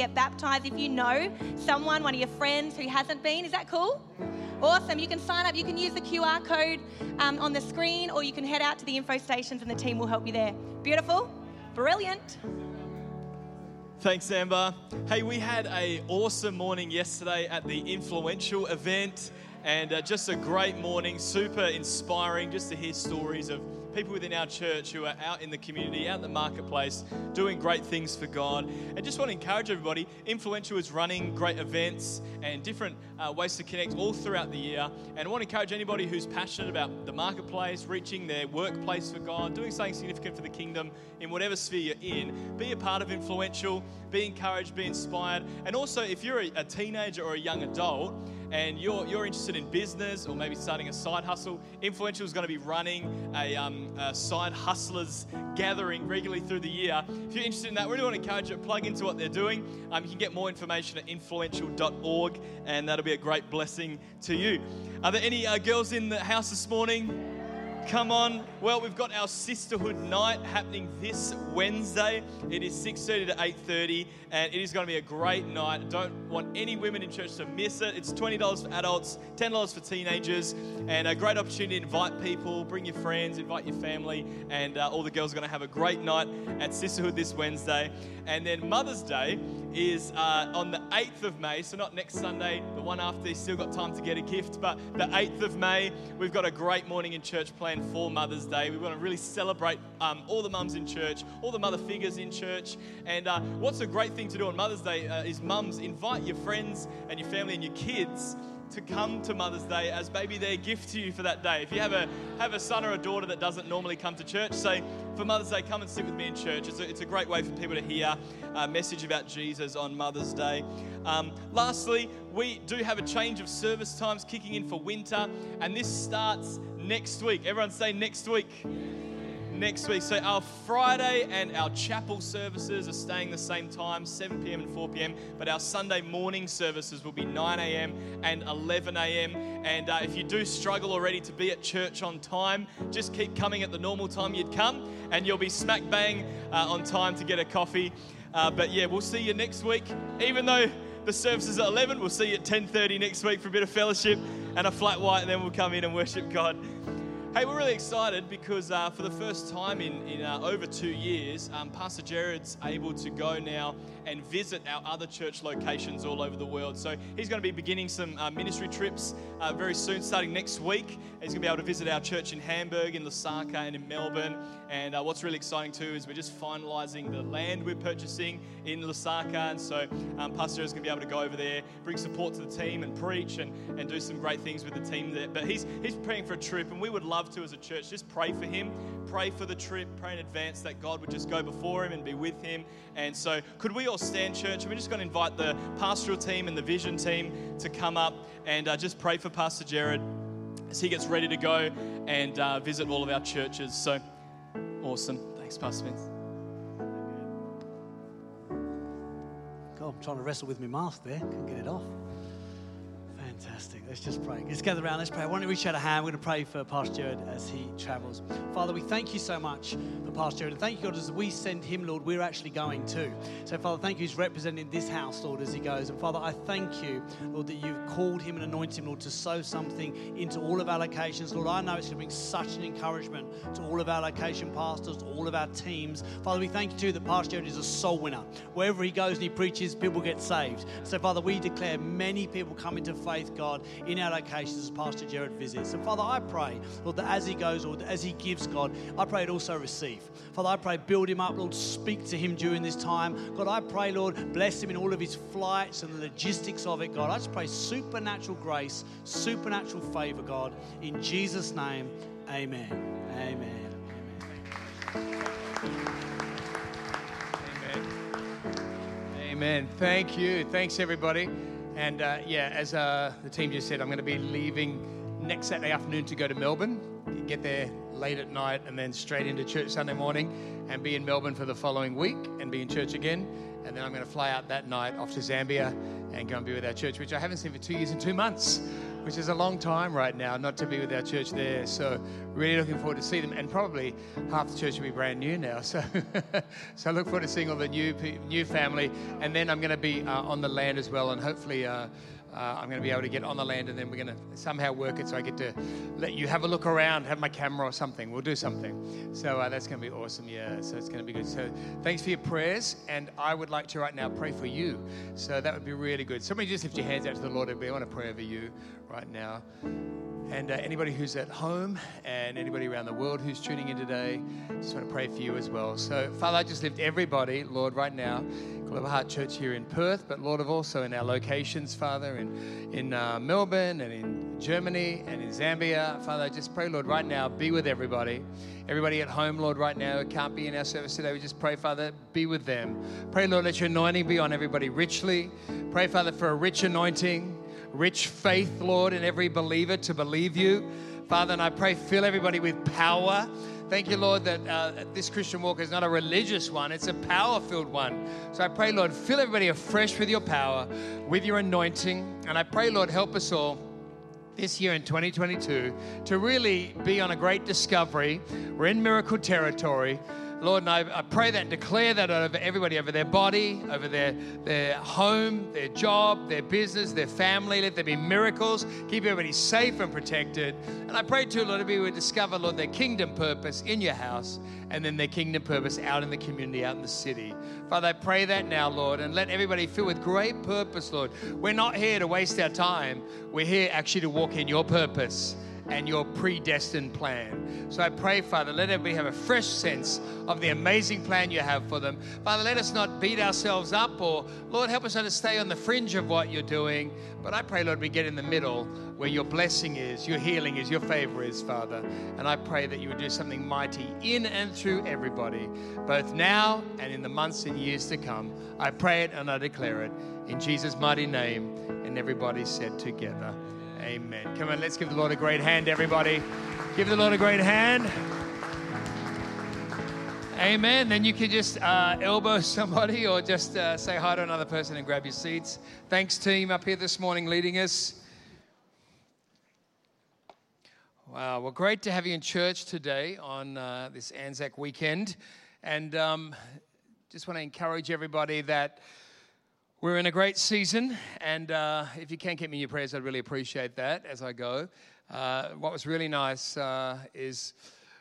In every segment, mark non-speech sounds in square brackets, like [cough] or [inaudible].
get baptized if you know someone, one of your friends who hasn't been. Is that cool? Awesome. You can sign up. You can use the QR code um, on the screen, or you can head out to the info stations and the team will help you there. Beautiful. Brilliant. Thanks, Amber. Hey, we had a awesome morning yesterday at the influential event, and uh, just a great morning, super inspiring, just to hear stories of people within our church who are out in the community, out in the marketplace, doing great things for God. And just want to encourage everybody Influential is running great events and different uh, ways to connect all throughout the year. And I want to encourage anybody who's passionate about the marketplace, reaching their workplace for God, doing something significant for the kingdom in whatever sphere you're in, be a part of Influential, be encouraged, be inspired. And also, if you're a, a teenager or a young adult, and you're, you're interested in business or maybe starting a side hustle, Influential is going to be running a, um, a side hustlers gathering regularly through the year. If you're interested in that, we really want to encourage you to plug into what they're doing. Um, you can get more information at influential.org, and that'll be a great blessing to you. Are there any uh, girls in the house this morning? Come on. Well, we've got our sisterhood night happening this Wednesday. It is 6:30 to 8:30 and it is going to be a great night. Don't want any women in church to miss it. It's $20 for adults, $10 for teenagers, and a great opportunity to invite people, bring your friends, invite your family, and uh, all the girls are going to have a great night at Sisterhood this Wednesday. And then Mother's Day is uh, on the 8th of May, so not next Sunday, the one after. You still got time to get a gift, but the 8th of May, we've got a great morning in church planned for Mother's Day. We want to really celebrate um, all the mums in church, all the mother figures in church. And uh, what's a great thing to do on Mother's Day uh, is mums invite your friends and your family and your kids to come to Mother's Day as maybe their gift to you for that day. If you have a have a son or a daughter that doesn't normally come to church, say for Mother's Day, come and sit with me in church. It's a, it's a great way for people to hear a message about Jesus on Mother's Day. Um, lastly, we do have a change of service times kicking in for winter, and this starts next week. Everyone say next week next week. So our Friday and our chapel services are staying the same time, 7 p.m. and 4 p.m. But our Sunday morning services will be 9 a.m. and 11 a.m. And uh, if you do struggle already to be at church on time, just keep coming at the normal time you'd come, and you'll be smack bang uh, on time to get a coffee. Uh, but yeah, we'll see you next week. Even though the service is at 11, we'll see you at 10:30 next week for a bit of fellowship and a flat white, and then we'll come in and worship God. Hey, we're really excited because uh, for the first time in, in uh, over two years, um, Pastor Jared's able to go now and visit our other church locations all over the world. So he's going to be beginning some uh, ministry trips uh, very soon, starting next week. He's going to be able to visit our church in Hamburg, in Lusaka, and in Melbourne. And uh, what's really exciting too is we're just finalising the land we're purchasing in Lusaka. And so um, Pastor Jared's going to be able to go over there, bring support to the team, and preach and, and do some great things with the team there. But he's, he's preparing for a trip, and we would love to as a church just pray for him, pray for the trip, pray in advance that God would just go before him and be with him. And so, could we all stand, church? We're just going to invite the pastoral team and the vision team to come up and uh, just pray for Pastor Jared as he gets ready to go and uh, visit all of our churches. So, awesome. Thanks, Pastor Vince. God, I'm trying to wrestle with my mask there. Can't get it off. Fantastic. Let's just pray. Let's gather around. Let's pray. Why don't we reach out a hand? We're going to pray for Pastor Jared as he travels. Father, we thank you so much for Pastor Jared. And thank you, God, as we send him, Lord, we're actually going too. So, Father, thank you. He's representing this house, Lord, as he goes. And, Father, I thank you, Lord, that you've called him and anointed him, Lord, to sow something into all of our locations. Lord, I know it's going to bring such an encouragement to all of our location pastors, to all of our teams. Father, we thank you too that Pastor Jared is a soul winner. Wherever he goes and he preaches, people get saved. So, Father, we declare many people come into faith, God, in our locations as Pastor Jared visits. And Father, I pray, Lord, that as he goes or as he gives, God, I pray it also receive. Father, I pray, build him up, Lord, speak to him during this time. God, I pray, Lord, bless him in all of his flights and the logistics of it, God. I just pray supernatural grace, supernatural favor, God. In Jesus' name, amen. Amen. Amen. Amen. Thank you. Thanks, everybody. And uh, yeah, as uh, the team just said, I'm going to be leaving next Saturday afternoon to go to Melbourne, get there late at night, and then straight into church Sunday morning, and be in Melbourne for the following week, and be in church again. And then I'm going to fly out that night off to Zambia and go and be with our church, which I haven't seen for two years and two months. Which is a long time right now not to be with our church there. So really looking forward to see them, and probably half the church will be brand new now. [laughs] So so I look forward to seeing all the new new family, and then I'm going to be uh, on the land as well, and hopefully. Uh, uh, I'm going to be able to get on the land and then we're going to somehow work it so I get to let you have a look around, have my camera or something. We'll do something. So uh, that's going to be awesome. Yeah, so it's going to be good. So thanks for your prayers. And I would like to right now pray for you. So that would be really good. Somebody just lift your hands out to the Lord. And. I want to pray over you right now. And uh, anybody who's at home and anybody around the world who's tuning in today, just want to pray for you as well. So, Father, I just lift everybody, Lord, right now. Global Heart Church here in Perth, but Lord, of also in our locations, Father, in, in uh, Melbourne and in Germany and in Zambia. Father, I just pray, Lord, right now, be with everybody. Everybody at home, Lord, right now, can't be in our service today, we just pray, Father, be with them. Pray, Lord, let your anointing be on everybody richly. Pray, Father, for a rich anointing rich faith, Lord, in every believer to believe you. Father, and I pray, fill everybody with power. Thank you, Lord, that uh, this Christian walk is not a religious one, it's a power filled one. So I pray, Lord, fill everybody afresh with your power, with your anointing. And I pray, Lord, help us all this year in 2022 to really be on a great discovery. We're in miracle territory. Lord, and I, I, pray that and declare that over everybody, over their body, over their, their home, their job, their business, their family. Let there be miracles. Keep everybody safe and protected. And I pray too, Lord, that we would discover, Lord, their kingdom purpose in your house and then their kingdom purpose out in the community, out in the city. Father, I pray that now, Lord, and let everybody feel with great purpose, Lord. We're not here to waste our time. We're here actually to walk in your purpose and your predestined plan. So I pray, Father, let everybody have a fresh sense of the amazing plan you have for them. Father, let us not beat ourselves up or, Lord, help us not to stay on the fringe of what you're doing. But I pray, Lord, we get in the middle where your blessing is, your healing is, your favor is, Father. And I pray that you would do something mighty in and through everybody, both now and in the months and years to come. I pray it and I declare it in Jesus' mighty name. And everybody said together. Amen. Come on, let's give the Lord a great hand, everybody. Give the Lord a great hand. Amen. Then you can just uh, elbow [laughs] somebody or just uh, say hi to another person and grab your seats. Thanks, team, up here this morning leading us. Wow. Well, great to have you in church today on uh, this Anzac weekend. And um, just want to encourage everybody that we're in a great season, and uh, if you can keep me in your prayers, I'd really appreciate that as I go. Uh, what was really nice uh, is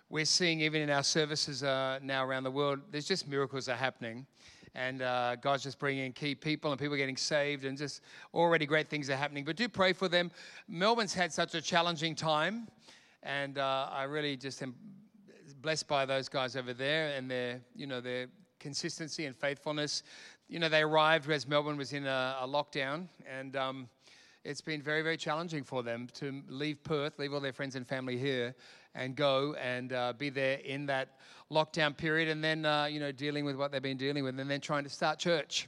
we're seeing, even in our services uh, now around the world, there's just miracles are happening. And uh, God's just bringing in key people, and people are getting saved, and just already great things are happening. But do pray for them. Melbourne's had such a challenging time, and uh, I really just am blessed by those guys over there and their, you know, their consistency and faithfulness you know, they arrived as Melbourne was in a, a lockdown, and um, it's been very, very challenging for them to leave Perth, leave all their friends and family here, and go and uh, be there in that lockdown period, and then, uh, you know, dealing with what they've been dealing with, and then trying to start church.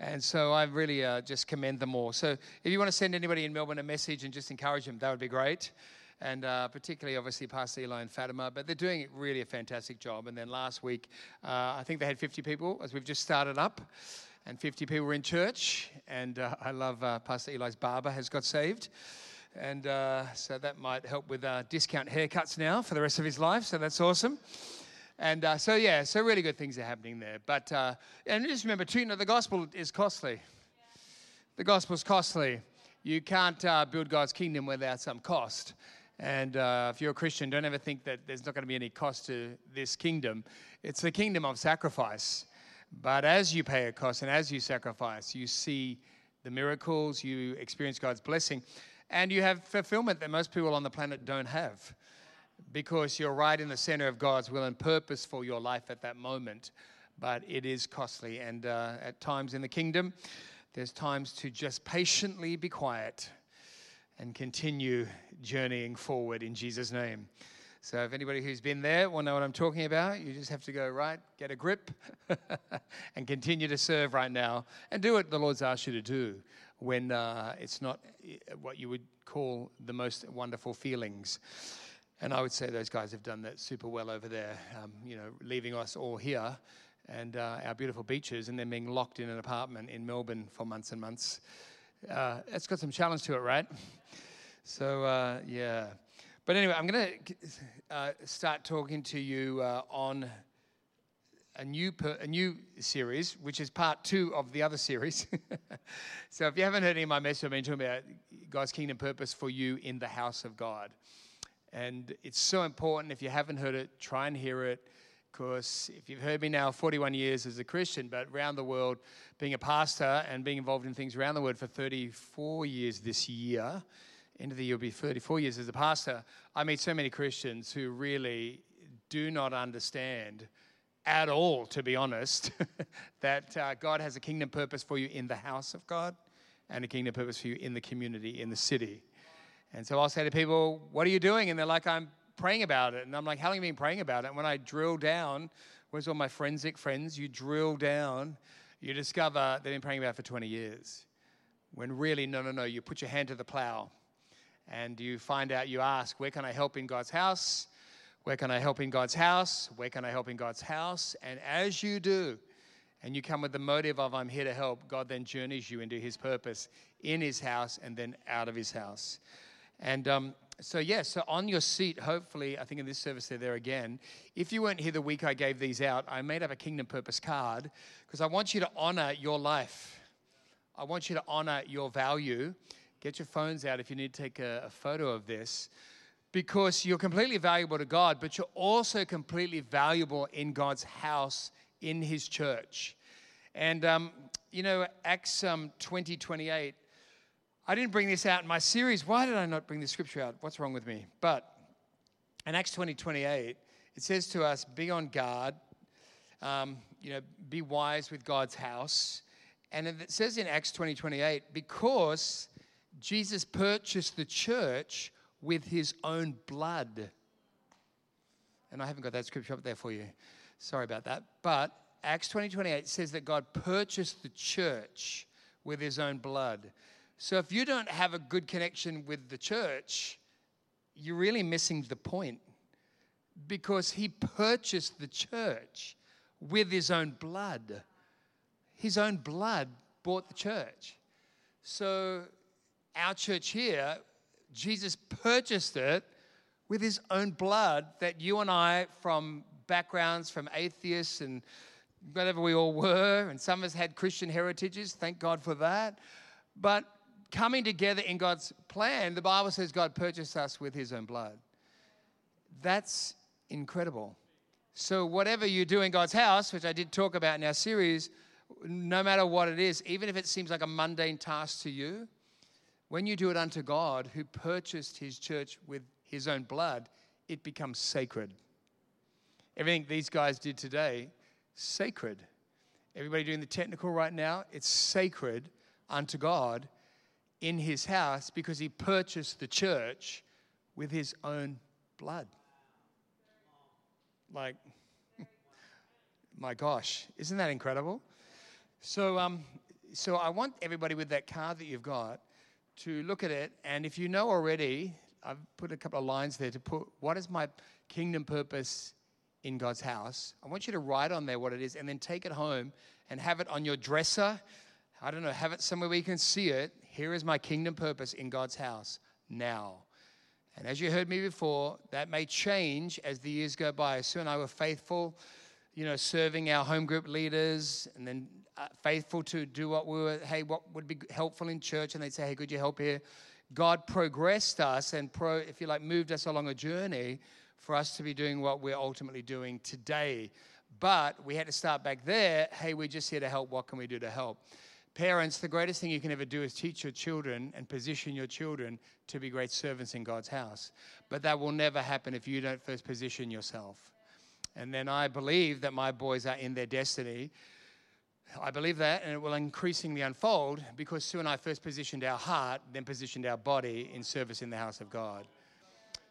And so I really uh, just commend them all. So if you want to send anybody in Melbourne a message and just encourage them, that would be great and uh, particularly obviously Pastor Eli and Fatima, but they're doing really a fantastic job. And then last week, uh, I think they had 50 people as we've just started up, and 50 people were in church. And uh, I love uh, Pastor Eli's barber has got saved. And uh, so that might help with uh, discount haircuts now for the rest of his life. So that's awesome. And uh, so, yeah, so really good things are happening there. But, uh, and just remember, too, you know, the gospel is costly. The gospel's costly. You can't uh, build God's kingdom without some cost. And uh, if you're a Christian, don't ever think that there's not going to be any cost to this kingdom. It's the kingdom of sacrifice. But as you pay a cost and as you sacrifice, you see the miracles, you experience God's blessing, and you have fulfillment that most people on the planet don't have because you're right in the center of God's will and purpose for your life at that moment. But it is costly. And uh, at times in the kingdom, there's times to just patiently be quiet and continue journeying forward in Jesus' name. So, if anybody who's been there will know what I'm talking about, you just have to go right, get a grip, [laughs] and continue to serve right now and do what the Lord's asked you to do when uh, it's not eh, what you would call the most wonderful feelings. And I would say those guys have done that super well over there, um, you know, leaving us all here and uh, our beautiful beaches and then being locked in an apartment in Melbourne for months and months. Uh, it's got some challenge to it, right? [laughs] So, uh, yeah. But anyway, I'm going to uh, start talking to you uh, on a new, per, a new series, which is part two of the other series. [laughs] so if you haven't heard any of my message, I've been talking about God's kingdom purpose for you in the house of God. And it's so important. If you haven't heard it, try and hear it. Because if you've heard me now 41 years as a Christian, but around the world, being a pastor and being involved in things around the world for 34 years this year, end of the year will be 34 years as a pastor, I meet so many Christians who really do not understand at all, to be honest, [laughs] that uh, God has a kingdom purpose for you in the house of God and a kingdom purpose for you in the community, in the city. And so I'll say to people, What are you doing? And they're like, I'm praying about it. And I'm like, How long have you been praying about it? And when I drill down, where's all my forensic friends? You drill down, you discover they've been praying about it for 20 years. When really, no, no, no, you put your hand to the plow and you find out, you ask, Where can I help in God's house? Where can I help in God's house? Where can I help in God's house? And as you do, and you come with the motive of I'm here to help, God then journeys you into his purpose in his house and then out of his house. And um, so, yeah, so on your seat, hopefully, I think in this service they're there again. If you weren't here the week I gave these out, I made up a Kingdom Purpose card because I want you to honor your life. I want you to honor your value. Get your phones out if you need to take a, a photo of this because you're completely valuable to God, but you're also completely valuable in God's house, in His church. And, um, you know, Acts um, 20 28, I didn't bring this out in my series. Why did I not bring the scripture out? What's wrong with me? But in Acts 20 28, it says to us, be on guard, um, you know, be wise with God's house. And it says in Acts 20 28, because Jesus purchased the church with his own blood. And I haven't got that scripture up there for you. Sorry about that. But Acts 20 28 says that God purchased the church with his own blood. So if you don't have a good connection with the church, you're really missing the point because he purchased the church with his own blood. His own blood bought the church. So, our church here, Jesus purchased it with his own blood that you and I, from backgrounds from atheists and whatever we all were, and some of us had Christian heritages, thank God for that. But coming together in God's plan, the Bible says God purchased us with his own blood. That's incredible. So, whatever you do in God's house, which I did talk about in our series, no matter what it is, even if it seems like a mundane task to you, when you do it unto God, who purchased his church with his own blood, it becomes sacred. Everything these guys did today, sacred. Everybody doing the technical right now, it's sacred unto God in his house because he purchased the church with his own blood. Like, [laughs] my gosh, isn't that incredible? So, um, so I want everybody with that card that you've got to look at it. And if you know already, I've put a couple of lines there to put what is my kingdom purpose in God's house. I want you to write on there what it is and then take it home and have it on your dresser. I don't know, have it somewhere where you can see it. Here is my kingdom purpose in God's house now. And as you heard me before, that may change as the years go by. Sue and I were faithful, you know, serving our home group leaders and then uh, faithful to do what we were, hey, what would be helpful in church? And they'd say, hey, could you help here? God progressed us and, pro, if you like, moved us along a journey for us to be doing what we're ultimately doing today. But we had to start back there. Hey, we're just here to help. What can we do to help? Parents, the greatest thing you can ever do is teach your children and position your children to be great servants in God's house. But that will never happen if you don't first position yourself. And then I believe that my boys are in their destiny I believe that, and it will increasingly unfold because Sue and I first positioned our heart, then positioned our body in service in the house of God.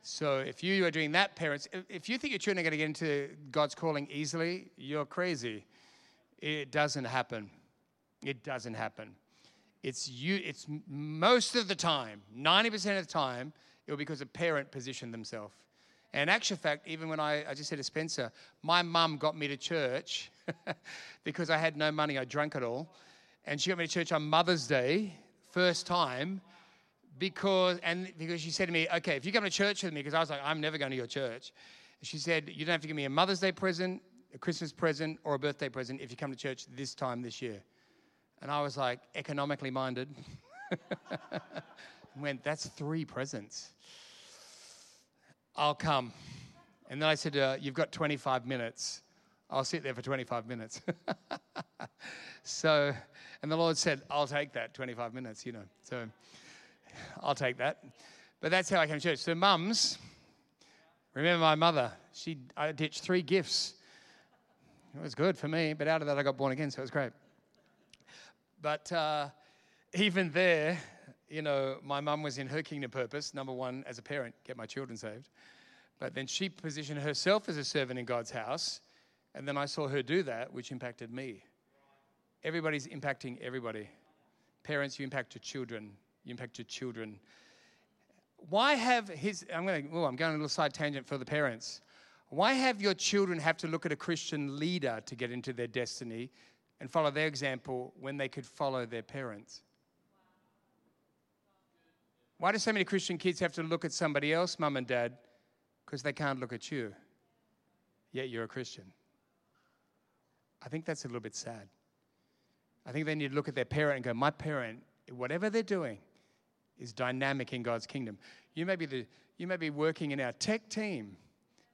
So if you are doing that, parents, if you think your children are going to get into God's calling easily, you're crazy. It doesn't happen. It doesn't happen. It's you. It's most of the time, 90% of the time, it will because a parent positioned themselves. And actual fact, even when I, I just said to Spencer, my mum got me to church [laughs] because I had no money. I drank it all. And she got me to church on Mother's Day, first time, because and because she said to me, okay, if you come to church with me, because I was like, I'm never going to your church. She said, you don't have to give me a Mother's Day present, a Christmas present, or a birthday present if you come to church this time this year. And I was like, economically minded. [laughs] went, that's three presents. I'll come. And then I said, uh, you've got 25 minutes. I'll sit there for 25 minutes. [laughs] so, and the Lord said, I'll take that 25 minutes, you know. So I'll take that. But that's how I came to church. So, mums, remember my mother. She, I ditched three gifts. It was good for me, but out of that I got born again, so it was great. But uh, even there, you know, my mum was in her kingdom purpose. Number one, as a parent, get my children saved. But then she positioned herself as a servant in God's house. And then I saw her do that, which impacted me. Everybody's impacting everybody. Parents, you impact your children. You impact your children. Why have his, I'm going to, I'm going a little side tangent for the parents. Why have your children have to look at a Christian leader to get into their destiny and follow their example when they could follow their parents? Why do so many Christian kids have to look at somebody else, mum and dad, because they can't look at you? Yet you're a Christian. I think that's a little bit sad. I think they need to look at their parent and go, My parent, whatever they're doing, is dynamic in God's kingdom. You may be, the, you may be working in our tech team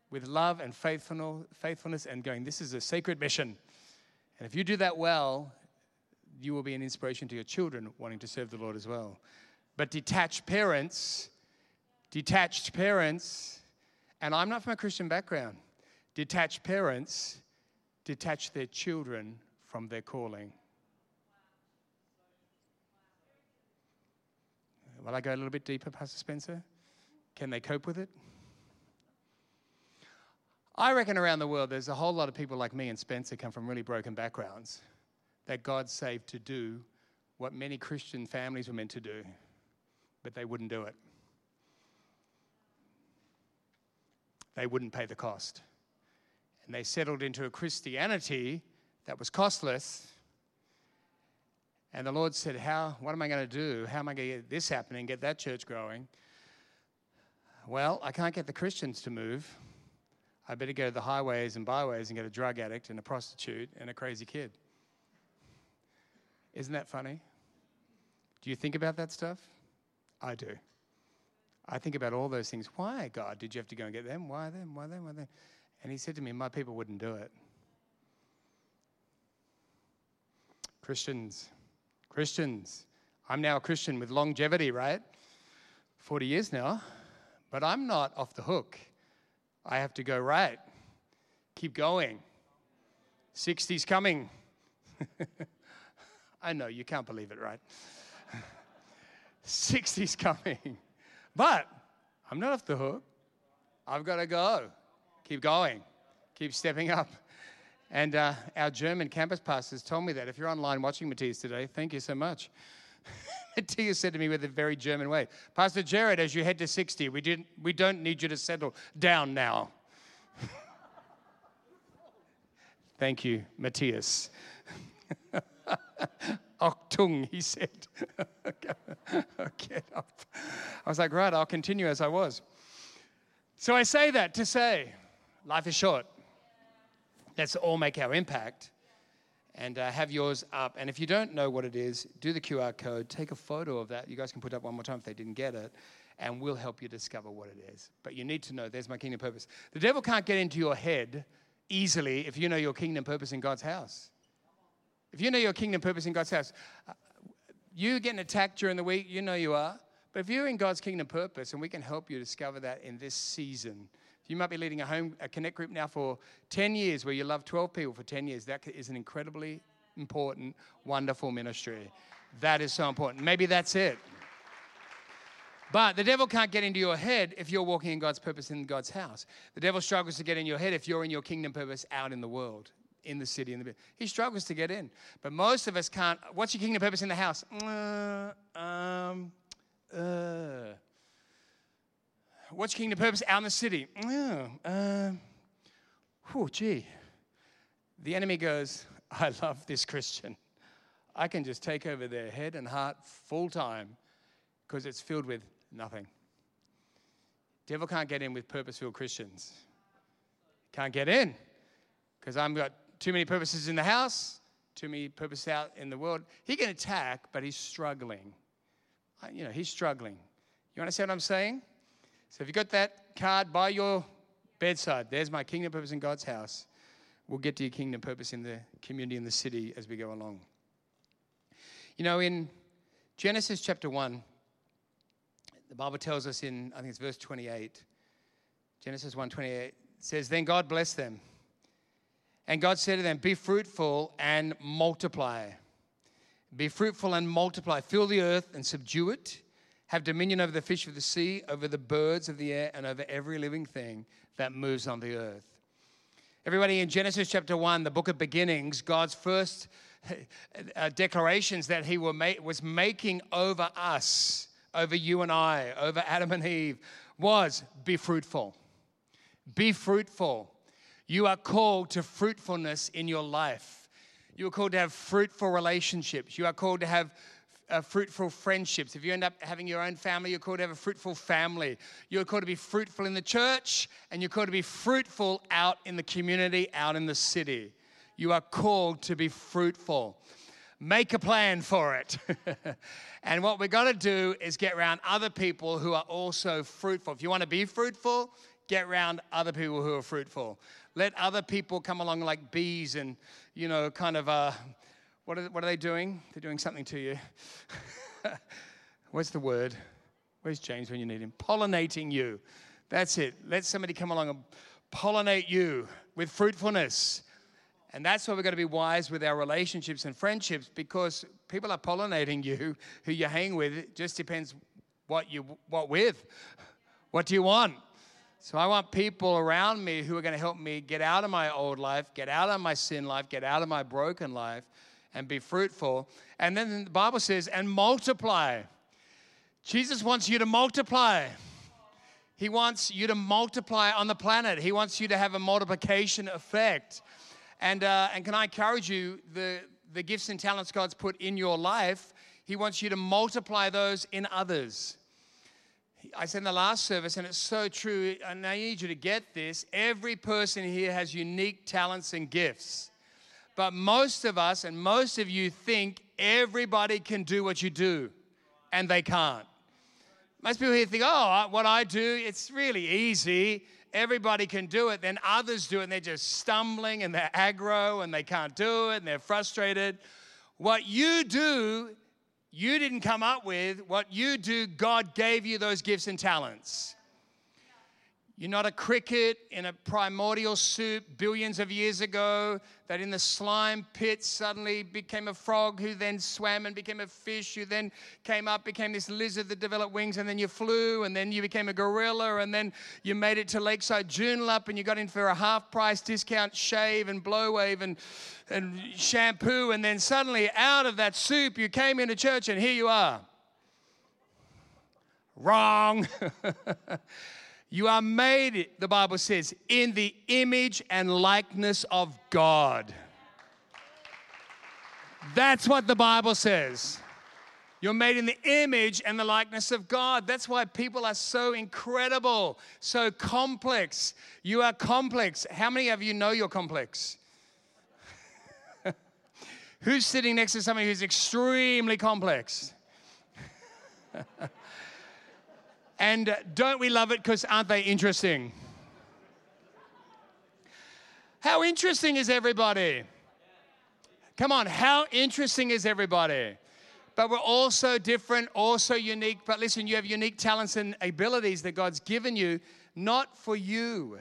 with love and faithfulness and going, This is a sacred mission. And if you do that well, you will be an inspiration to your children wanting to serve the Lord as well. But detached parents, detached parents, and I'm not from a Christian background, detached parents detach their children from their calling. Will I go a little bit deeper, Pastor Spencer? Can they cope with it? I reckon around the world there's a whole lot of people like me and Spencer come from really broken backgrounds that God saved to do what many Christian families were meant to do but they wouldn't do it. They wouldn't pay the cost. And they settled into a Christianity that was costless. And the Lord said, How, what am I going to do? How am I going to get this happening, get that church growing? Well, I can't get the Christians to move. I better go to the highways and byways and get a drug addict and a prostitute and a crazy kid. Isn't that funny? Do you think about that stuff? I do. I think about all those things. Why, God, did you have to go and get them? Why them? Why them? Why them? And he said to me, My people wouldn't do it. Christians, Christians. I'm now a Christian with longevity, right? 40 years now. But I'm not off the hook. I have to go right. Keep going. 60's coming. [laughs] I know, you can't believe it, right? [laughs] 60's coming. But I'm not off the hook. I've got to go. Keep going. Keep stepping up. And uh, our German campus pastors told me that. If you're online watching Matthias today, thank you so much. [laughs] Matthias said to me with a very German way, Pastor Jared, as you head to 60, we, didn't, we don't need you to settle down now. [laughs] thank you, Matthias. [laughs] Achtung, he said. Get up. I was like, right, I'll continue as I was. So I say that to say, life is short. Let's all make our impact and uh, have yours up. And if you don't know what it is, do the QR code, take a photo of that. You guys can put it up one more time if they didn't get it, and we'll help you discover what it is. But you need to know there's my kingdom purpose. The devil can't get into your head easily if you know your kingdom purpose in God's house. If you know your kingdom purpose in God's house, uh, you getting attacked during the week, you know you are. But if you're in God's kingdom purpose, and we can help you discover that in this season, you might be leading a home, a connect group now for 10 years where you love 12 people for 10 years. That is an incredibly important, wonderful ministry. That is so important. Maybe that's it. But the devil can't get into your head if you're walking in God's purpose in God's house. The devil struggles to get in your head if you're in your kingdom purpose out in the world in the city. In the, he struggles to get in. But most of us can't. What's your kingdom purpose in the house? Uh, um, uh. What's kingdom purpose out in the city? Oh, uh, whew, gee. The enemy goes, [laughs] I love this Christian. I can just take over their head and heart full time because it's filled with nothing. Devil can't get in with purpose-filled Christians. Can't get in because I've got too many purposes in the house, too many purposes out in the world. He can attack, but he's struggling. You know, he's struggling. You understand what I'm saying? So if you've got that card by your bedside, there's my kingdom purpose in God's house. We'll get to your kingdom purpose in the community, in the city as we go along. You know, in Genesis chapter 1, the Bible tells us in, I think it's verse 28, Genesis 1 28 says, Then God blessed them. And God said to them, Be fruitful and multiply. Be fruitful and multiply. Fill the earth and subdue it. Have dominion over the fish of the sea, over the birds of the air, and over every living thing that moves on the earth. Everybody, in Genesis chapter 1, the book of beginnings, God's first [laughs] uh, declarations that He was making over us, over you and I, over Adam and Eve, was be fruitful. Be fruitful. You are called to fruitfulness in your life. You are called to have fruitful relationships. You are called to have uh, fruitful friendships. If you end up having your own family, you're called to have a fruitful family. You're called to be fruitful in the church, and you're called to be fruitful out in the community, out in the city. You are called to be fruitful. Make a plan for it. [laughs] and what we've got to do is get around other people who are also fruitful. If you want to be fruitful, get around other people who are fruitful. Let other people come along like bees and, you know, kind of, uh, what, are, what are they doing? They're doing something to you. [laughs] Where's the word? Where's James when you need him? Pollinating you. That's it. Let somebody come along and pollinate you with fruitfulness. And that's why we've got to be wise with our relationships and friendships because people are pollinating you, who you hang with. It just depends what you what with. What do you want? So I want people around me who are going to help me get out of my old life, get out of my sin life, get out of my broken life, and be fruitful. And then the Bible says, and multiply. Jesus wants you to multiply. He wants you to multiply on the planet. He wants you to have a multiplication effect. And, uh, and can I encourage you, the, the gifts and talents God's put in your life, He wants you to multiply those in others. I said in the last service, and it's so true, and I need you to get this every person here has unique talents and gifts. But most of us and most of you think everybody can do what you do, and they can't. Most people here think, oh, what I do, it's really easy. Everybody can do it. Then others do it, and they're just stumbling and they're aggro and they can't do it and they're frustrated. What you do you didn't come up with. What you do, God gave you those gifts and talents. You're not a cricket in a primordial soup billions of years ago that in the slime pit suddenly became a frog who then swam and became a fish, who then came up, became this lizard that developed wings, and then you flew, and then you became a gorilla, and then you made it to Lakeside Joondalup, and you got in for a half price discount shave and blow wave and, and shampoo, and then suddenly out of that soup you came into church, and here you are. Wrong. [laughs] You are made, the Bible says, in the image and likeness of God. That's what the Bible says. You're made in the image and the likeness of God. That's why people are so incredible, so complex. You are complex. How many of you know you're complex? [laughs] who's sitting next to somebody who's extremely complex? [laughs] And don't we love it because aren't they interesting? How interesting is everybody? Come on, how interesting is everybody? But we're all so different, all so unique. But listen, you have unique talents and abilities that God's given you, not for you.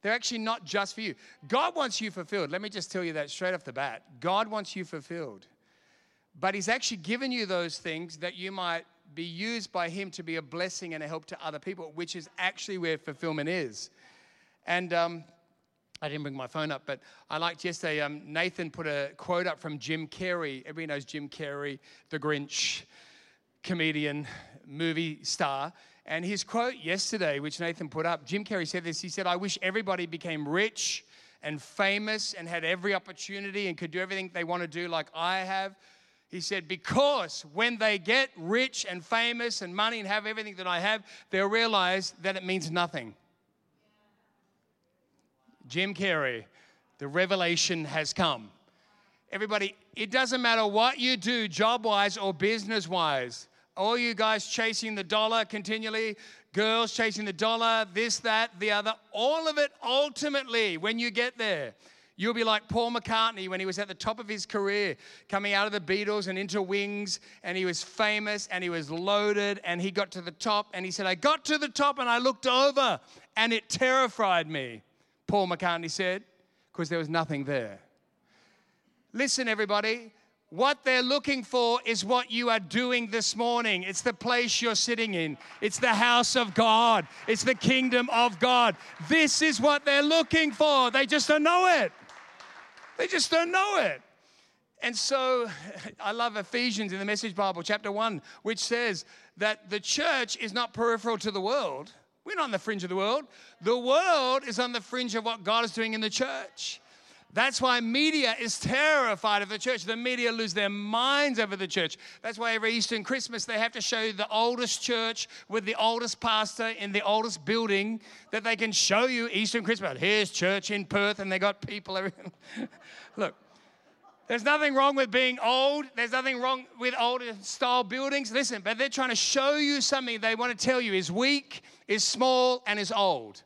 They're actually not just for you. God wants you fulfilled. Let me just tell you that straight off the bat. God wants you fulfilled. But He's actually given you those things that you might be used by Him to be a blessing and a help to other people, which is actually where fulfillment is. And um, I didn't bring my phone up, but I liked yesterday. Um, Nathan put a quote up from Jim Carrey. Everybody knows Jim Carrey, the Grinch, comedian, movie star. And his quote yesterday, which Nathan put up, Jim Carrey said this. He said, I wish everybody became rich and famous and had every opportunity and could do everything they want to do like I have He said, Because when they get rich and famous and money and have everything that I have, they'll realize that it means nothing. Jim Carrey, the revelation has come. Everybody, it doesn't matter what you do, job wise or business wise. All you guys chasing the dollar continually, girls chasing the dollar, this, that, the other, all of it ultimately, when you get there, You'll be like Paul McCartney when he was at the top of his career, coming out of the Beatles and into Wings, and he was famous and he was loaded, and he got to the top, and he said, I got to the top and I looked over, and it terrified me, Paul McCartney said, because there was nothing there. Listen, everybody, what they're looking for is what you are doing this morning. It's the place you're sitting in. It's the house of God. It's the kingdom of God. This is what they're looking for. They just don't know it. They just don't know it. And so [laughs] I love Ephesians in the Message Bible, chapter 1, which says that the church is not peripheral to the world. We're not on the fringe of the world. The world is on the fringe of what God is doing in the church. That's why media is terrified of the church. The media lose their minds over the church. That's why every Easter and Christmas they have to show you the oldest church with the oldest pastor in the oldest building that they can show you Easter and Christmas. Here's church in Perth, and they got people. [laughs] Look, there's nothing wrong with being old. There's nothing wrong with old style buildings. Listen, but they're trying to show you something they want to tell you is weak, is small, and is old.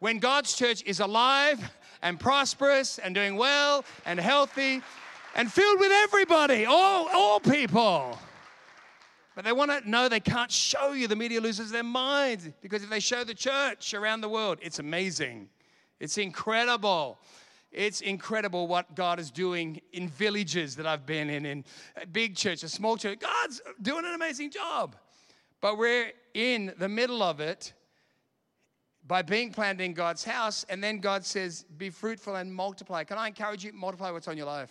When God's church is alive [laughs] and prosperous and doing well and healthy and filled with everybody, all, all people. But they want to know they can't show you. The media loses their minds because if they show the church around the world, it's amazing. It's incredible. It's incredible what God is doing in villages that I've been in, in a big church, a small church. God's doing an amazing job. But we're in the middle of it by being planted in God's house, and then God says, Be fruitful and multiply. Can I encourage you? Multiply what's on your life.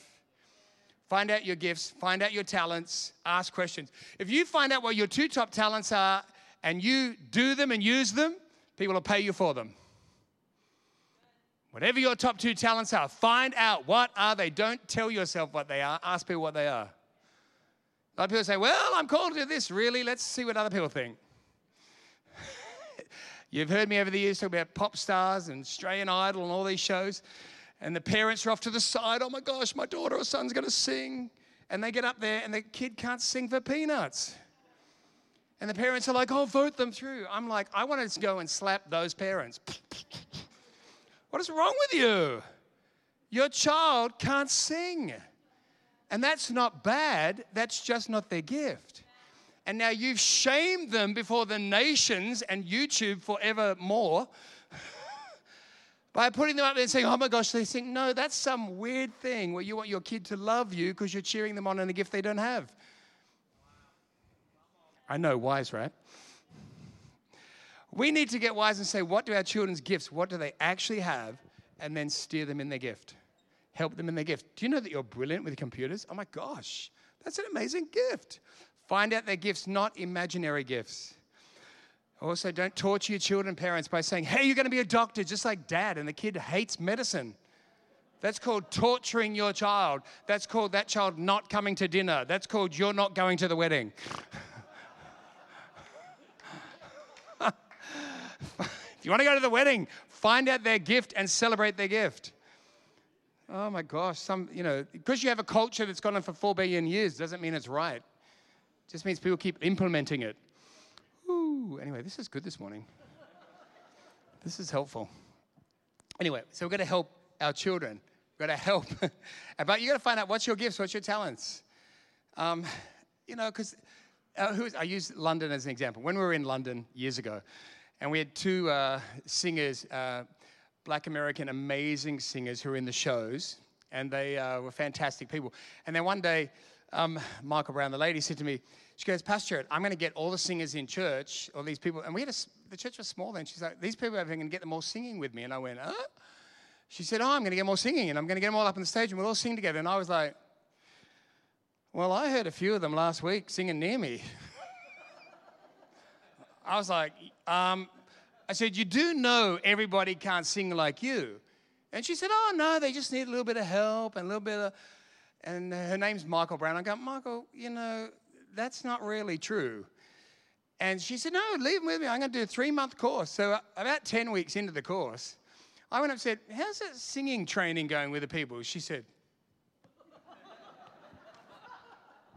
Find out your gifts, find out your talents, ask questions. If you find out what your two top talents are and you do them and use them, people will pay you for them. Whatever your top two talents are, find out what are they. Don't tell yourself what they are. Ask people what they are. A lot of people say, Well, I'm called to do this. Really? Let's see what other people think. You've heard me over the years talk about pop stars and Australian Idol and all these shows. And the parents are off to the side. Oh my gosh, my daughter or son's going to sing. And they get up there and the kid can't sing for peanuts. And the parents are like, oh, vote them through. I'm like, I want to go and slap those parents. [laughs] what is wrong with you? Your child can't sing. And that's not bad, that's just not their gift and now you've shamed them before the nations and YouTube forevermore [laughs] by putting them up there and saying, oh my gosh, they think, no, that's some weird thing where you want your kid to love you because you're cheering them on in a gift they don't have. I know, wise, right? We need to get wise and say, what do our children's gifts, what do they actually have, and then steer them in their gift. Help them in their gift. Do you know that you're brilliant with computers? Oh my gosh, that's an amazing gift. Find out their gifts, not imaginary gifts. Also, don't torture your children, parents, by saying, hey, you're going to be a doctor just like dad, and the kid hates medicine. That's called torturing your child. That's called that child not coming to dinner. That's called you're not going to the wedding. [laughs] if you want to go to the wedding, find out their gift and celebrate their gift. Oh my gosh, some, you know, because you have a culture that's gone on for four billion years doesn't mean it's right. Just means people keep implementing it. Ooh, anyway, this is good this morning. this is helpful. Anyway, so we're going to help our children. We're going to help. [laughs] but you got to find out what's your gifts, what's your talents. Um, you know, because uh, I use London as an example. When we were in London years ago, and we had two uh, singers, uh, black American amazing singers who were in the shows, and they uh, were fantastic people. And then one day, um, Michael Brown, the lady, said to me, she goes, Pastor, I'm going to get all the singers in church, all these people. And we had a, the church was small then. She's like, these people are going to get them all singing with me. And I went, huh? She said, oh, I'm going to get more singing. And I'm going to get them all up on the stage and we'll all sing together. And I was like, well, I heard a few of them last week singing near me. [laughs] I was like, um, I said, you do know everybody can't sing like you. And she said, oh, no, they just need a little bit of help and a little bit of And her name's Michael Brown. I go, Michael, you know, that's not really true. And she said, No, leave him with me. I'm going to do a three month course. So, uh, about 10 weeks into the course, I went up and said, How's that singing training going with the people? She said,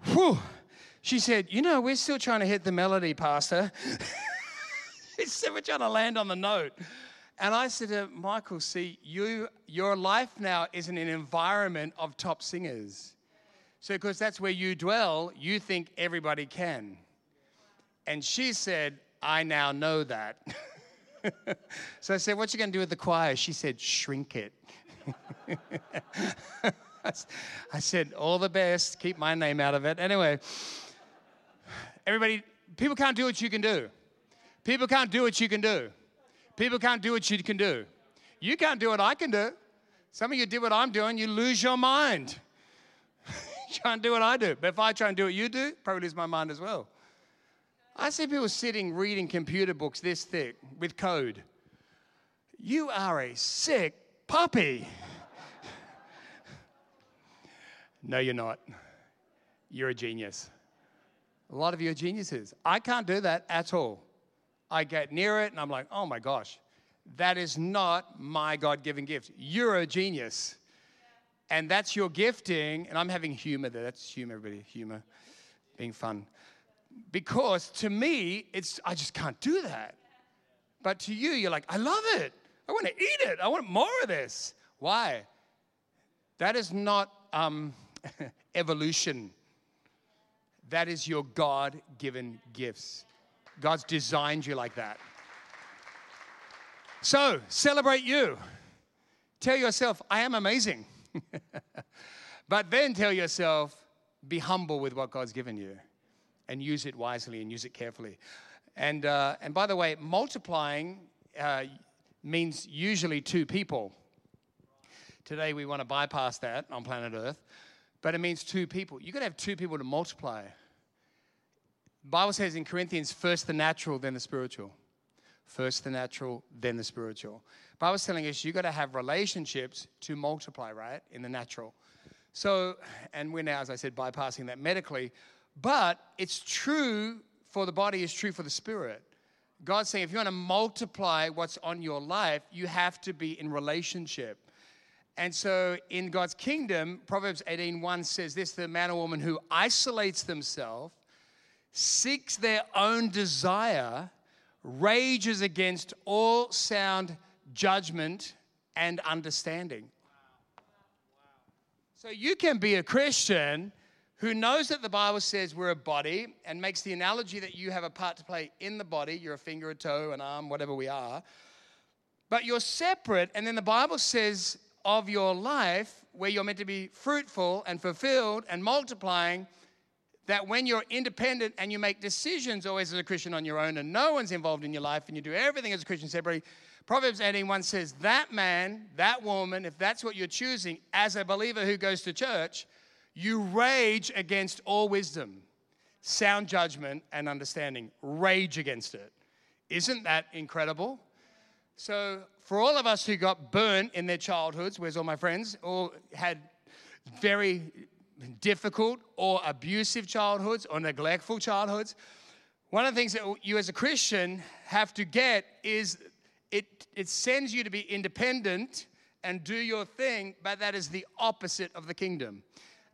Whew. She said, You know, we're still trying to hit the melody, Pastor. [laughs] she said, We're trying to land on the note. And I said to Michael, See, you, your life now is in an environment of top singers. So, because that's where you dwell, you think everybody can. And she said, I now know that. [laughs] so I said, What you going to do with the choir? She said, Shrink it. [laughs] I said, All the best. Keep my name out of it. Anyway, everybody, people can't do what you can do. People can't do what you can do. People can't do what you can do. You can't do what I can do. Some of you did what I'm doing, you lose your mind. [laughs] you can't do what I do. But if I try and do what you do, probably lose my mind as well. I see people sitting reading computer books this thick with code. You are a sick puppy. [laughs] no, you're not. You're a genius. A lot of you are geniuses. I can't do that at all. I get near it and I'm like, oh my gosh, that is not my God given gift. You're a genius. And that's your gifting. And I'm having humor there. That's humor, everybody. Humor. Being fun. Because to me, it's I just can't do that. But to you, you're like, I love it. I want to eat it. I want more of this. Why? That is not um, [laughs] evolution. That is your God given gifts. God's designed you like that. So, celebrate you. Tell yourself, I am amazing. [laughs] but then tell yourself, be humble with what God's given you and use it wisely and use it carefully. And, uh, and by the way, multiplying uh, means usually two people. Today we want to bypass that on planet Earth, but it means two people. You've got to have two people to multiply. Bible says in Corinthians, first the natural, then the spiritual. First the natural, then the spiritual. Bible's telling us you got to have relationships to multiply, right? In the natural. So, and we're now, as I said, bypassing that medically, but it's true for the body, is true for the spirit. God's saying if you want to multiply what's on your life, you have to be in relationship. And so in God's kingdom, Proverbs 18:1 says this: the man or woman who isolates themselves, seeks their own desire, rages against all sound judgment and understanding. So you can be a Christian who knows that the Bible says we're a body and makes the analogy that you have a part to play in the body. You're a finger, a toe, an arm, whatever we are. But you're separate, and then the Bible says of your life where you're meant to be fruitful and fulfilled and multiplying that when you're independent and you make decisions always as a Christian on your own and no one's involved in your life and you do everything as a Christian separately, Proverbs 18:1 says that man, that woman, if that's what you're choosing as a believer who goes to church, you rage against all wisdom, sound judgment and understanding. Rage against it. Isn't that incredible? So, for all of us who got burnt in their childhoods, where's all my friends? All had very difficult or abusive childhoods or neglectful childhoods. One of the things that you as a Christian have to get is it, it sends you to be independent and do your thing, but that is the opposite of the kingdom.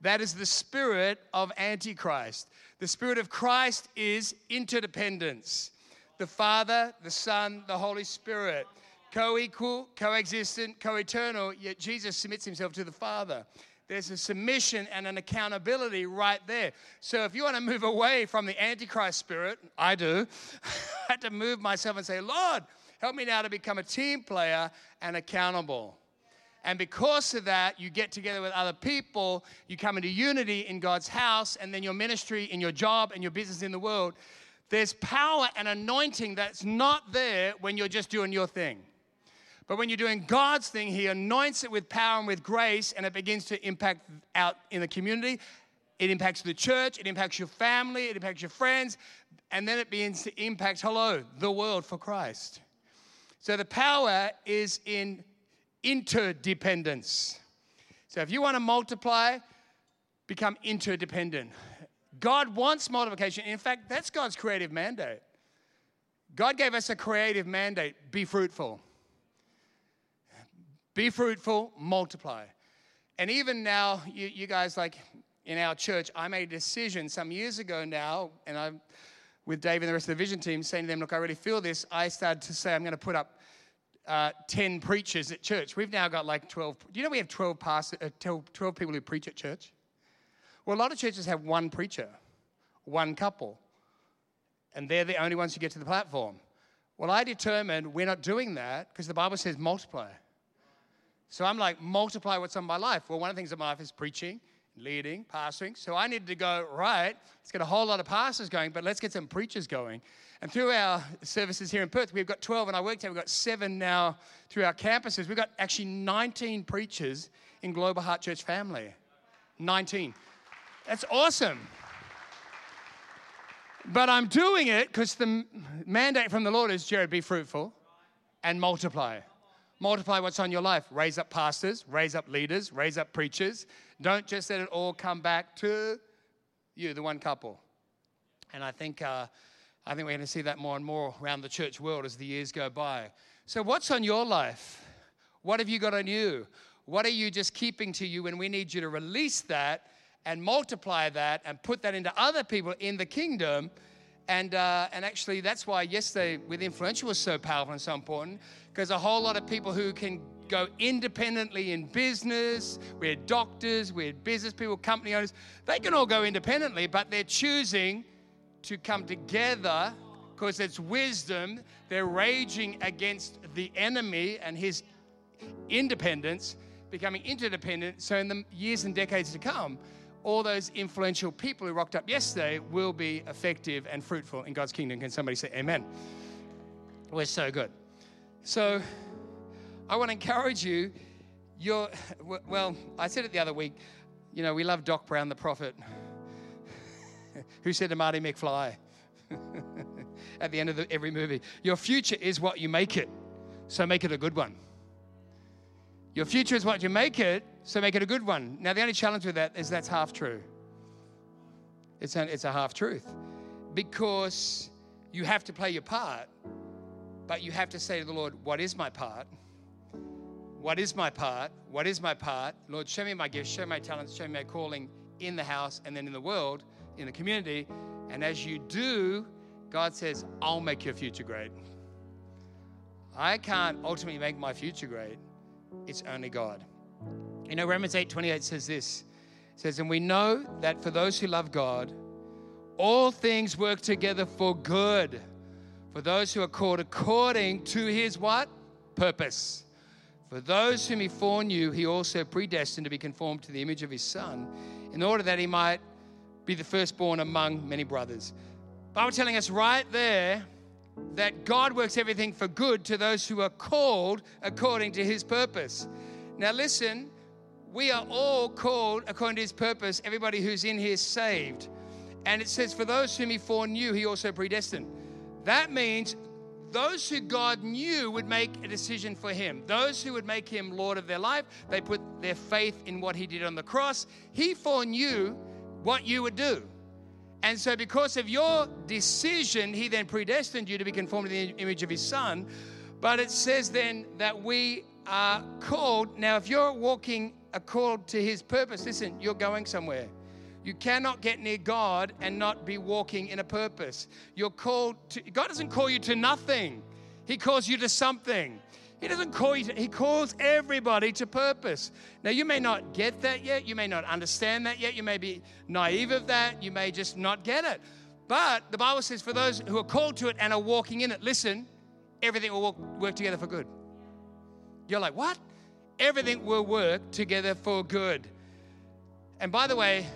That is the spirit of Antichrist. The spirit of Christ is interdependence. The Father, the Son, the Holy Spirit, co equal, co existent, co eternal, yet Jesus submits himself to the Father. There's a submission and an accountability right there. So if you want to move away from the Antichrist spirit, I do, [laughs] I had to move myself and say, Lord, Help me now to become a team player and accountable. And because of that, you get together with other people, you come into unity in God's house, and then your ministry, in your job, and your business in the world. There's power and anointing that's not there when you're just doing your thing. But when you're doing God's thing, He anoints it with power and with grace, and it begins to impact out in the community. It impacts the church, it impacts your family, it impacts your friends, and then it begins to impact, hello, the world for Christ. So the power is in interdependence. So if you want to multiply, become interdependent. God wants multiplication. In fact, that's God's creative mandate. God gave us a creative mandate be fruitful. Be fruitful, multiply. And even now, you, you, guys, like in our church, I made a decision some years ago now, and I'm with Dave and the rest of the vision team saying to them, Look, I really feel this. I started to say, I'm going to put up uh, 10 preachers at church. We've now got like 12. Do you know we have 12, pastors, uh, 12, 12 people who preach at church? Well, a lot of churches have one preacher, one couple, and they're the only ones who get to the platform. Well, I determined we're not doing that because the Bible says multiply. So I'm like, multiply what's on my life. Well, one of the things in my life is preaching, leading, pastoring. So I needed to go, right, let's get a whole lot of pastors going, but let's get some preachers going. And through our services here in Perth, we've got 12, and I worked out we've got seven now through our campuses. We've got actually 19 preachers in Global Heart Church family. 19. That's awesome. But I'm doing it because the mandate from the Lord is, Jared, be fruitful and multiply. Multiply what's on your life. Raise up pastors, raise up leaders, raise up preachers. Don't just let it all come back to you, the one couple. And I think, uh, I think we're going to see that more and more around the church world as the years go by. So, what's on your life? What have you got on you? What are you just keeping to you when we need you to release that and multiply that and put that into other people in the kingdom? And, uh, and actually, that's why yesterday with Influential was so powerful and so important because a whole lot of people who can go independently in business, we're doctors, we're business people, company owners, they can all go independently, but they're choosing to come together because it's wisdom. They're raging against the enemy and his independence, becoming interdependent. So, in the years and decades to come, all those influential people who rocked up yesterday will be effective and fruitful in God's kingdom. Can somebody say amen? We're so good. So I want to encourage you. You're, well, I said it the other week. You know, we love Doc Brown, the prophet, [laughs] who said to Marty McFly [laughs] at the end of the, every movie, Your future is what you make it, so make it a good one. Your future is what you make it, so make it a good one. Now, the only challenge with that is that's half true. It's a, it's a half truth because you have to play your part, but you have to say to the Lord, What is my part? What is my part? What is my part? Lord, show me my gifts, show me my talents, show me my calling in the house and then in the world, in the community. And as you do, God says, I'll make your future great. I can't ultimately make my future great it's only God. You know, Romans 8 28 says this it says, And we know that for those who love God, all things work together for good for those who are called according to his what? Purpose. For those whom he foreknew, he also predestined to be conformed to the image of his son, in order that he might be the firstborn among many brothers. Bible telling us right there that God works everything for good to those who are called according to his purpose. Now, listen, we are all called according to his purpose, everybody who's in here saved. And it says, For those whom he foreknew, he also predestined. That means those who God knew would make a decision for him. Those who would make him Lord of their life, they put their faith in what he did on the cross. He foreknew what you would do. And so, because of your decision, he then predestined you to be conformed to the image of his son. But it says then that we are called. Now, if you're walking according to his purpose, listen, you're going somewhere. You cannot get near God and not be walking in a purpose. You're called to, God doesn't call you to nothing, He calls you to something. He doesn't call you, to, He calls everybody to purpose. Now, you may not get that yet. You may not understand that yet. You may be naive of that. You may just not get it. But the Bible says for those who are called to it and are walking in it, listen, everything will work, work together for good. You're like, what? Everything will work together for good. And by the way,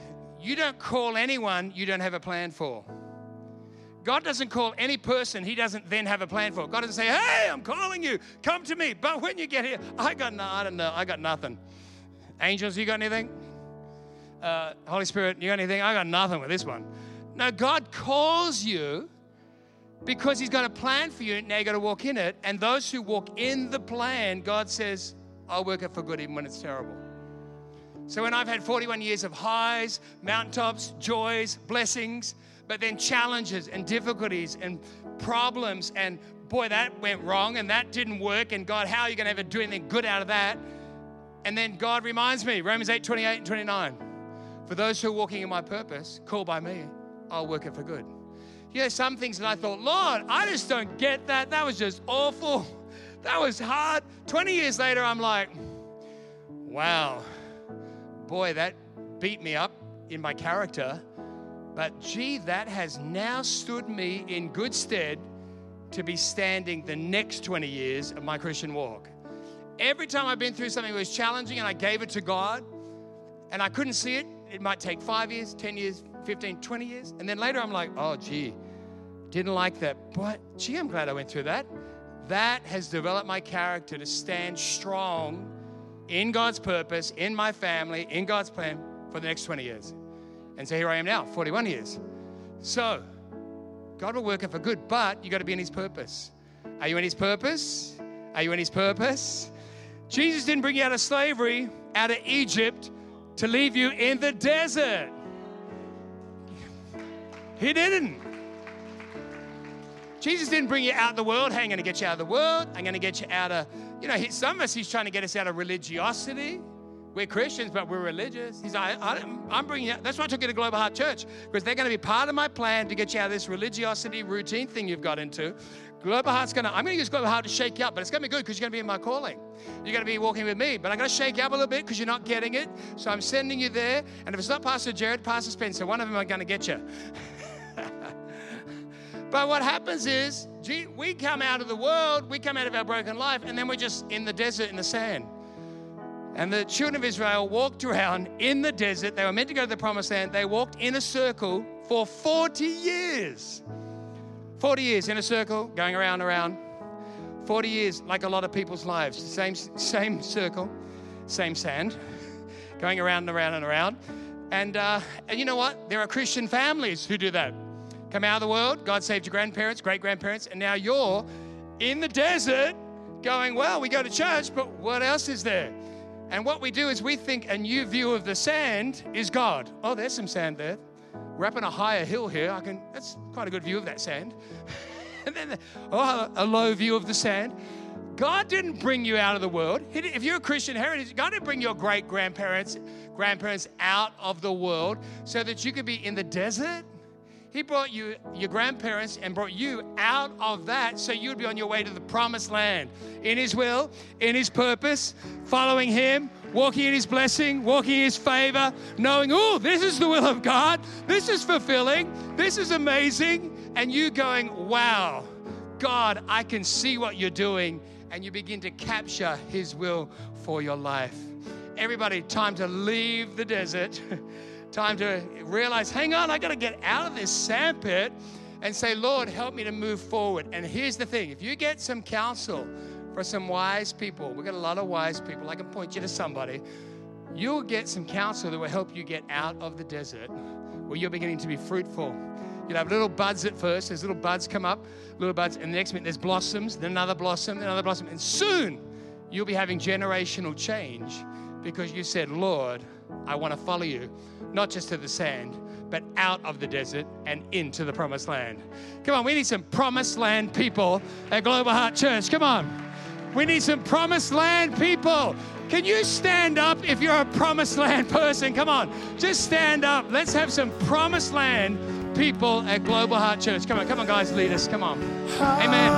you don't call anyone you don't have a plan for. God doesn't call any person he doesn't then have a plan for. God doesn't say, hey, I'm calling you, come to me. But when you get here, I got no, I don't know, I got nothing. Angels, you got anything? Uh, Holy Spirit, you got anything? I got nothing with this one. No, God calls you because He's got a plan for you. Now you got to walk in it. And those who walk in the plan, God says, I'll work it for good even when it's terrible. So when I've had 41 years of highs, mountaintops, joys, blessings, but then challenges and difficulties and problems, and boy, that went wrong and that didn't work, and God, how are you going to ever do anything good out of that? And then God reminds me, Romans 8 28 and 29, for those who are walking in my purpose, called by me, I'll work it for good. You know, some things that I thought, Lord, I just don't get that. That was just awful. That was hard. 20 years later, I'm like, wow, boy, that beat me up in my character. But gee, that has now stood me in good stead to be standing the next 20 years of my Christian walk. Every time I've been through something that was challenging and I gave it to God and I couldn't see it, it might take five years, 10 years, 15, 20 years. And then later I'm like, oh, gee, didn't like that. But gee, I'm glad I went through that. That has developed my character to stand strong in God's purpose, in my family, in God's plan for the next 20 years. And so here I am now, 41 years. So, God will work it for good, but you got to be in His purpose. Are you in His purpose? Are you in His purpose? Jesus didn't bring you out of slavery, out of Egypt, to leave you in the desert. He didn't. Jesus didn't bring you out of the world. Hey, I'm going to get you out of the world. I'm going to get you out of, you know, some of us, he's trying to get us out of religiosity. We're Christians, but we're religious. He's like, I, am bringing you, that's why I took you to Global Heart Church, because they're going to be part of my plan to get you out of this religiosity routine thing you've got into. Global Heart's going to, I'm going to use Global Heart to shake you up, but it's going to be good because you're going to be in my calling. You're going to be walking with me, but I'm going to shake you up a little bit because you're not getting it. So I'm sending you there. And if it's not Pastor Jared, Pastor Spencer, one of them are going to get you. But what happens is, we come out of the world, we come out of our broken life, and then we're just in the desert in the sand. And the children of Israel walked around in the desert. They were meant to go to the promised land. They walked in a circle for 40 years. 40 years in a circle, going around, around. 40 years, like a lot of people's lives. Same, same circle, same sand, [laughs] going around and around and around. And, uh, and you know what? There are Christian families who do that come out of the world. God saved your grandparents, great grandparents, and now you're in the desert going, Well, we go to church, but what else is there? And what we do is we think a new view of the sand is God. Oh, there's some sand there. We're up on a higher hill here. I can, that's quite a good view of that sand. [laughs] and then, oh, a low view of the sand. God didn't bring you out of the world. If you're a Christian heritage, God didn't bring your great grandparents, grandparents out of the world so that you could be in the desert he brought you, your grandparents, and brought you out of that so you'd be on your way to the promised land in His will, in His purpose, following Him, walking in His blessing, walking in His favor, knowing, oh, this is the will of God. This is fulfilling. This is amazing. And you going, wow, God, I can see what you're doing. And you begin to capture His will for your life. Everybody, time to leave the desert. [laughs] time to realize, hang on, I got to get out of this sandpit and say, Lord, help me to move forward. And here's the thing if you get some counsel for some wise people, we've got a lot of wise people, I can point you to somebody, you'll get some counsel that will help you get out of the desert where you're beginning to be fruitful. You'll have little buds at first, there's little buds come up, little buds, and the next minute there's blossoms, then another blossom, then another blossom, and soon you'll be having generational change because you said, Lord, I want to follow you not just to the sand, but out of the desert and into the promised land. Come on, we need some promised land people at Global Heart Church. Come on. We need some promised land people. Can you stand up if you're a promised land person? Come on, just stand up. Let's have some promised land people at Global Heart Church. Come on, come on, guys, lead us. Come on. Amen.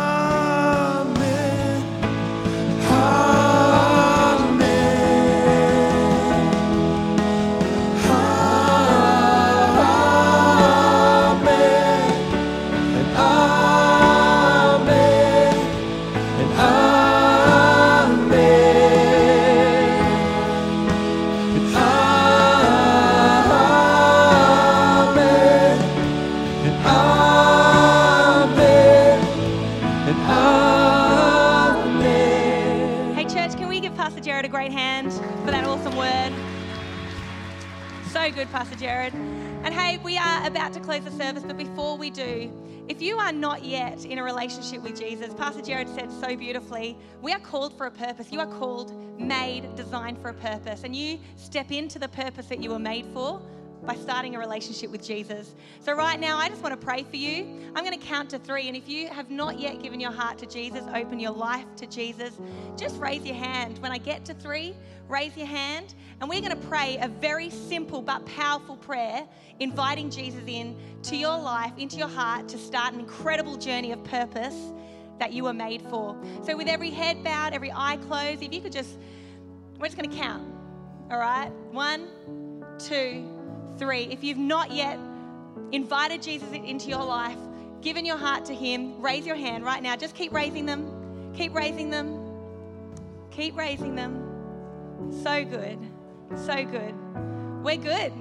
Amen. Good, Pastor Jared. And hey, we are about to close the service, but before we do, if you are not yet in a relationship with Jesus, Pastor Jared said so beautifully, we are called for a purpose. You are called, made, designed for a purpose. And you step into the purpose that you were made for by starting a relationship with Jesus. So, right now, I just want to pray for you. I'm going to count to three. And if you have not yet given your heart to Jesus, open your life to Jesus, just raise your hand. When I get to three, raise your hand. And we're going to pray a very simple but powerful prayer, inviting Jesus in to your life, into your heart, to start an incredible journey of purpose that you were made for. So, with every head bowed, every eye closed, if you could just, we're just going to count. All right? One, two, three. If you've not yet invited Jesus into your life, given your heart to Him, raise your hand right now. Just keep raising them. Keep raising them. Keep raising them. So good. So good. We're good.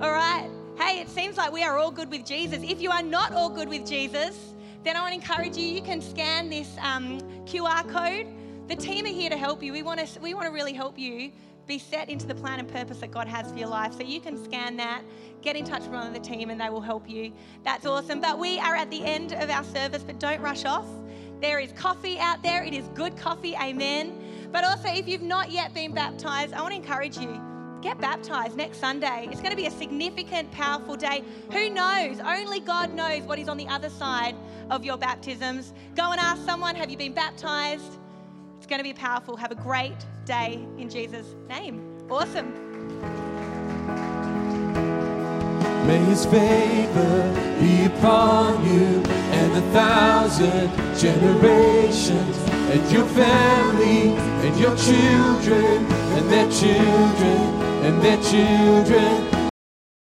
All right. Hey, it seems like we are all good with Jesus. If you are not all good with Jesus, then I want to encourage you. You can scan this um, QR code. The team are here to help you. We want to we want to really help you be set into the plan and purpose that God has for your life. So you can scan that, get in touch with one of the team, and they will help you. That's awesome. But we are at the end of our service, but don't rush off. There is coffee out there. It is good coffee. Amen. But also, if you've not yet been baptized, I want to encourage you. Get baptized next Sunday. It's going to be a significant, powerful day. Who knows? Only God knows what is on the other side of your baptisms. Go and ask someone, Have you been baptized? Going to be powerful. Have a great day in Jesus' name. Awesome. May his favor be upon you and a thousand generations, and your family, and your children, and their children, and their children